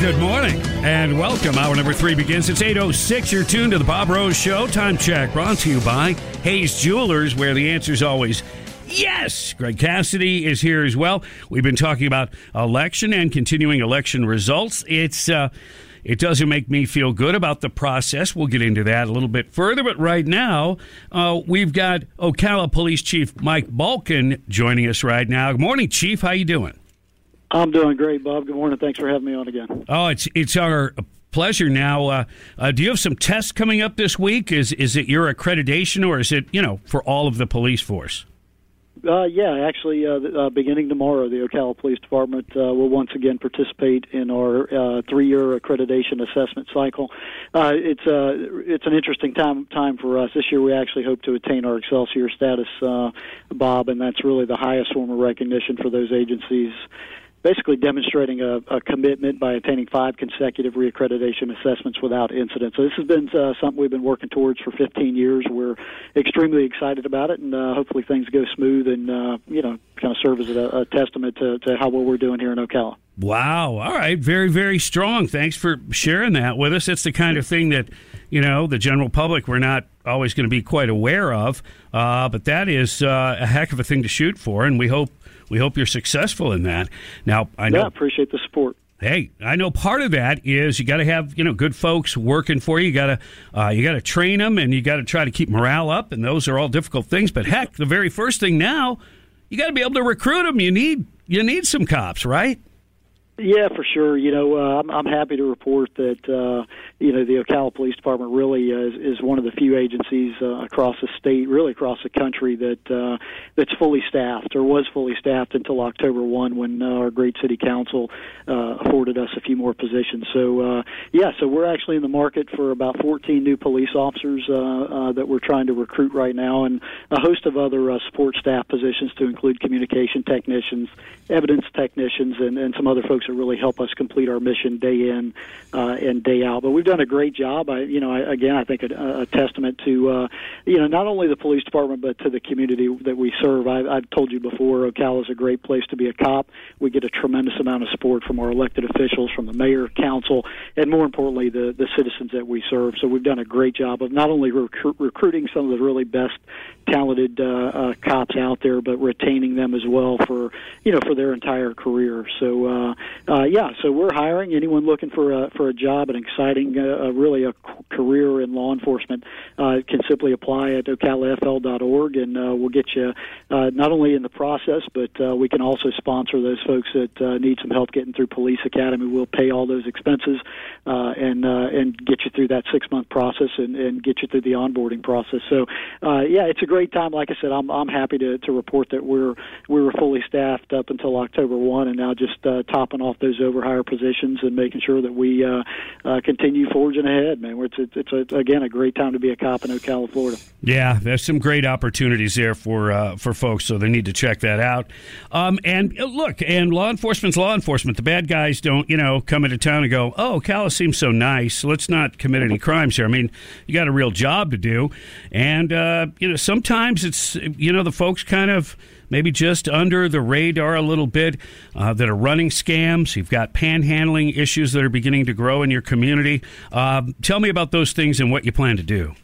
good morning and welcome. Hour number three begins. It's 8.06. You're tuned to the Bob Rose Show. Time check brought to you by Hayes Jewelers, where the answer is always yes. Greg Cassidy is here as well. We've been talking about election and continuing election results. It's, uh, it doesn't make me feel good about the process. We'll get into that a little bit further. But right now, uh, we've got Ocala Police Chief Mike Balken joining us right now. Good morning, Chief. How you doing? I'm doing great, Bob. Good morning. Thanks for having me on again. Oh, it's it's our pleasure. Now, uh, uh, do you have some tests coming up this week? Is is it your accreditation, or is it you know for all of the police force? Uh, yeah, actually, uh, uh, beginning tomorrow, the Ocala Police Department uh, will once again participate in our uh, three-year accreditation assessment cycle. Uh, it's uh, it's an interesting time time for us. This year, we actually hope to attain our Excelsior status, uh, Bob, and that's really the highest form of recognition for those agencies basically demonstrating a, a, commitment by attaining five consecutive reaccreditation assessments without incident. So this has been uh, something we've been working towards for 15 years. We're extremely excited about it, and uh, hopefully things go smooth and uh, you know kind of serve as a, a testament to, to how well we're doing here in Ocala. Wow! All right, very very strong. Thanks for sharing that with us. It's the kind of thing that you know the general public we're not always going to be quite aware of, uh, but that is uh, a heck of a thing to shoot for, and we hope we hope you're successful in that. Now, I know. Yeah, appreciate the support. Hey, I know part of that is you got to have you know good folks working for you. You got to uh, you got to train them, and you got to try to keep morale up, and those are all difficult things. But heck, the very first thing now, you got to be able to recruit them. You need you need some cops, right? Yeah, for sure. You know, uh, I'm, I'm happy to report that uh, you know the Ocala Police Department really is, is one of the few agencies uh, across the state, really across the country, that uh, that's fully staffed or was fully staffed until October one, when uh, our great city council uh, afforded us a few more positions. So, uh, yeah, so we're actually in the market for about 14 new police officers uh, uh, that we're trying to recruit right now, and a host of other uh, support staff positions to include communication technicians, evidence technicians, and, and some other folks that really help us complete our mission day in uh, and day out. But we've done a great job. I, you know, I, again, I think a, a testament to, uh, you know, not only the police department but to the community that we serve. I, I've told you before, Ocala is a great place to be a cop. We get a tremendous amount of support from our elected officials, from the mayor, council, and more importantly, the the citizens that we serve. So we've done a great job of not only rec- recruiting some of the really best talented uh, uh, cops out there, but retaining them as well for you know for their entire career. So uh, uh, yeah, so we're hiring anyone looking for a for a job, an exciting, uh, really a career in law enforcement uh, can simply apply at ocalafl.org, and uh, we'll get you uh, not only in the process, but uh, we can also sponsor those folks that uh, need some help getting through police academy. We'll pay all those expenses uh, and uh, and get you through that six month process and, and get you through the onboarding process. So uh, yeah, it's a great time. Like I said, I'm I'm happy to, to report that we're we were fully staffed up until October one, and now just uh, topping off those over higher positions and making sure that we uh, uh, continue forging ahead. Man, it's it's, it's a, again a great time to be a cop in Ocala, Florida. Yeah, there's some great opportunities there for uh, for folks, so they need to check that out. Um, and uh, look, and law enforcement's law enforcement. The bad guys don't, you know, come into town and go, "Oh, Ocala seems so nice. Let's not commit any crimes here." I mean, you got a real job to do, and uh, you know, sometimes it's you know the folks kind of maybe just under the radar a little bit uh, that are running scams. You've got panhandling issues that are beginning to grow in your community. Uh, tell me about those things and what you plan to do.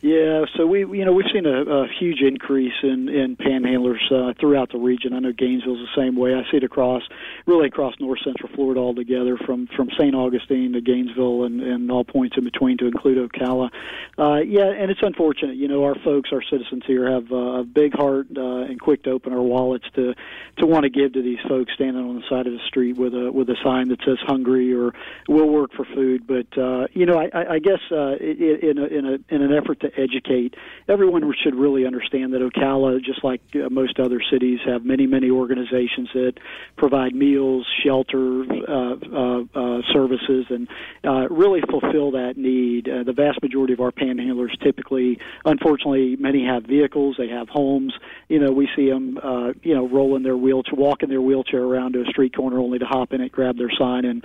Yeah, so we you know we've seen a, a huge increase in in panhandlers uh, throughout the region. I know Gainesville's the same way. I see it across really across north central Florida altogether, from from St. Augustine to Gainesville and and all points in between to include Ocala. Uh, yeah, and it's unfortunate. You know, our folks, our citizens here have uh, a big heart uh, and quick to open our wallets to to want to give to these folks standing on the side of the street with a with a sign that says hungry or will work for food. But uh, you know, I, I guess uh, in a in a in an effort to to educate. Everyone should really understand that Ocala, just like uh, most other cities, have many, many organizations that provide meals, shelter, uh, uh, uh, services, and uh, really fulfill that need. The vast majority of our panhandlers typically, unfortunately, many have vehicles, they have homes. You know, we see them, you know, rolling their wheelchair, walking their wheelchair around to a street corner only to hop in it, grab their sign, and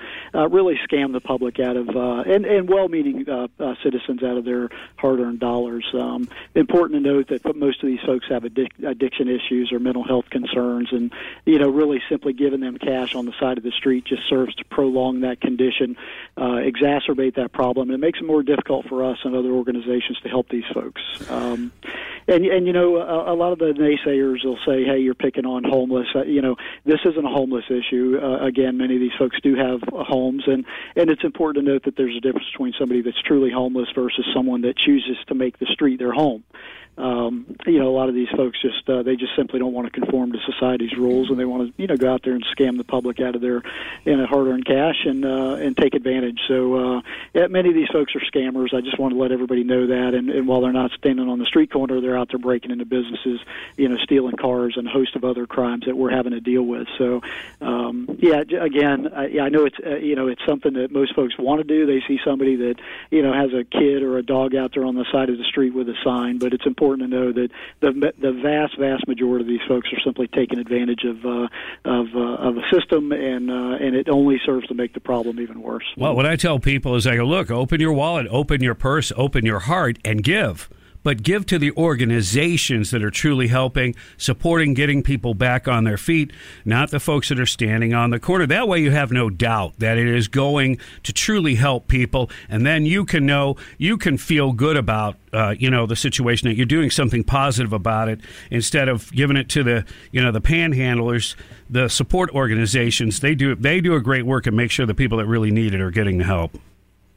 really scam the public out of and and well-meaning uh, uh, citizens out of their hard-earned dollars. Um, important to note that most of these folks have addic- addiction issues or mental health concerns, and you know, really simply giving them cash on the side of the street just serves to prolong that condition, uh, exacerbate that problem, and it makes it more difficult for us and other organizations to help these folks. Um, and and you know, a, a lot of the naysayers will say, "Hey, you're picking on homeless." Uh, you know, this isn't a homeless issue. Uh, again, many of these folks do have homes, and and it's important to note that there's a difference between somebody that's truly homeless versus someone that chooses to make the street their home um, you know, a lot of these folks just uh, they just simply don't want to conform to society's rules, and they want to you know go out there and scam the public out of their you know hard-earned cash and uh, and take advantage. So uh, yeah, many of these folks are scammers. I just want to let everybody know that. And, and while they're not standing on the street corner, they're out there breaking into businesses, you know, stealing cars and a host of other crimes that we're having to deal with. So um, yeah, again, I, yeah, I know it's uh, you know it's something that most folks want to do. They see somebody that you know has a kid or a dog out there on the side of the street with a sign, but it's important important to know that the the vast vast majority of these folks are simply taking advantage of uh, of uh, of a system, and uh, and it only serves to make the problem even worse. Well, what I tell people is, I go, look, open your wallet, open your purse, open your heart, and give but give to the organizations that are truly helping, supporting getting people back on their feet, not the folks that are standing on the corner. That way you have no doubt that it is going to truly help people. And then you can know, you can feel good about, uh, you know, the situation that you're doing something positive about it instead of giving it to the, you know, the panhandlers, the support organizations. They do, they do a great work and make sure the people that really need it are getting the help.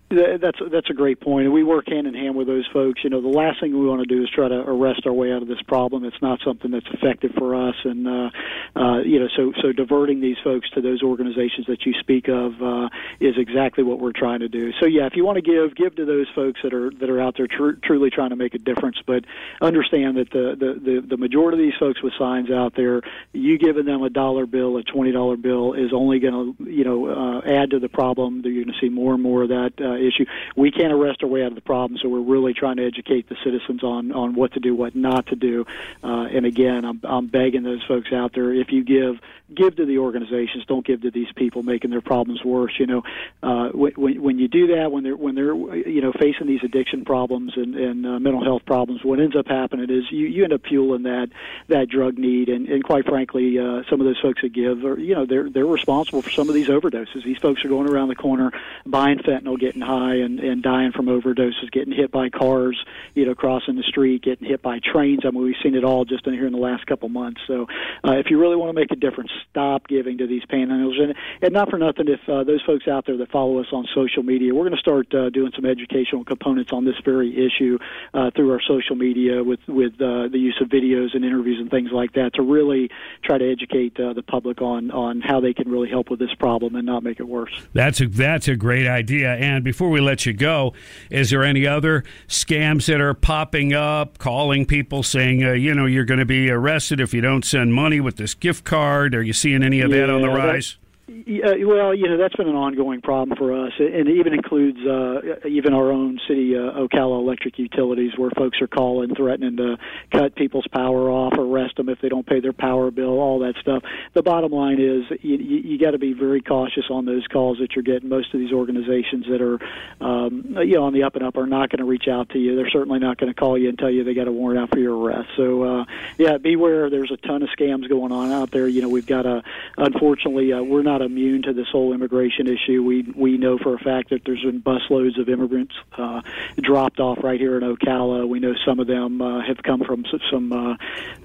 That's that's a great point, and we work hand in hand with those folks. You know, the last thing we want to do is try to arrest our way out of this problem. It's not something that's effective for us, and uh, uh, you know, so so diverting these folks to those organizations that you speak of uh, is exactly what we're trying to do. So yeah, if you want to give, give to those folks that are that are out there tr- truly trying to make a difference. But understand that the, the the the majority of these folks with signs out there, you giving them a dollar bill, a twenty dollar bill, is only going to you know uh, add to the problem. You're going to see more and more of that. Uh, issue. We can't arrest our way out of the problem, so we're really trying to educate the citizens on on what to do, what not to do. Uh, and again, I'm I'm begging those folks out there: if you give, give to the organizations. Don't give to these people making their problems worse. You know, uh, when when you do that, when they're when they're you know facing these addiction problems and, and uh, mental health problems, what ends up happening is you you end up fueling that that drug need. And, and quite frankly, uh, some of those folks that give are you know they're they're responsible for some of these overdoses. These folks are going around the corner buying fentanyl, getting high, and and dying from overdoses, getting hit by cars, you know, crossing the street, getting hit by trains. I mean, we've seen it all just in here in the last couple months. So, uh, if you really want to make a difference, stop giving to these panhandlers. And, and not for nothing, if uh, those folks out there that follow us on social media, we're going to start uh, doing some educational components on this very issue uh, through our social media with with uh, the use of videos and interviews and things like that to really try to educate uh, the public on on how they can really help with this problem and not make it worse. That's a that's a great idea. And before we let you go, is there any other scams that are popping up, calling people saying, uh, you know, you're going to be arrested if you don't send money with this gift card? Are you seeing any of yeah, that on the rise? Yeah, well, you know that's been an ongoing problem for us, and it even includes uh, even our own city, uh, Ocala Electric Utilities, where folks are calling, threatening to cut people's power off, arrest them if they don't pay their power bill, all that stuff. The bottom line is you, you, you got to be very cautious on those calls that you're getting. Most of these organizations that are, um, you know, on the up and up are not going to reach out to you. They're certainly not going to call you and tell you they got a warrant out for your arrest. So, uh, yeah, beware. There's a ton of scams going on out there. You know, we've got a, unfortunately, uh, we're not immune to this whole immigration issue. We we know for a fact that there's been busloads of immigrants uh, dropped off right here in Ocala. We know some of them uh, have come from some uh,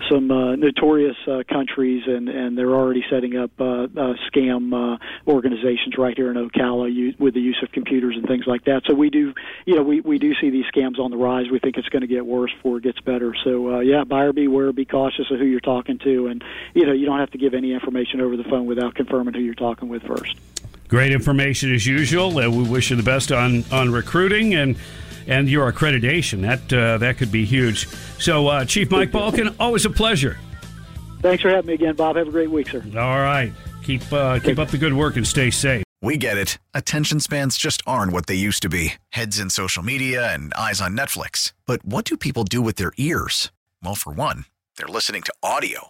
some uh, notorious uh, countries, and and they're already setting up uh, uh, scam uh, organizations right here in Ocala u- with the use of computers and things like that. So we do, you know, we we do see these scams on the rise. We think it's going to get worse before it gets better. So uh, yeah, buyer beware, be cautious of who you're talking to, and you know, you don't have to give any information over the phone without confirming who you're talking with first. Great information as usual. Uh, we wish you the best on on recruiting and and your accreditation. That uh, that could be huge. So, uh, Chief Mike Balken, always a pleasure. Thanks for having me again, Bob. Have a great week, sir. All right, keep uh, keep up the good work and stay safe. We get it. Attention spans just aren't what they used to be. Heads in social media and eyes on Netflix. But what do people do with their ears? Well, for one, they're listening to audio.